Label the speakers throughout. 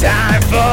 Speaker 1: time for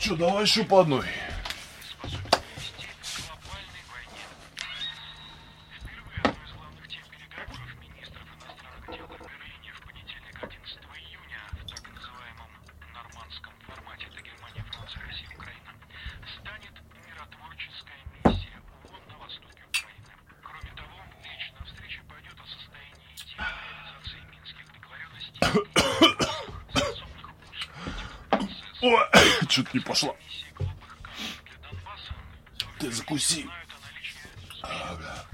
Speaker 1: что, давай еще по одной. Что-то не пошла. Ты закуси. А, бля.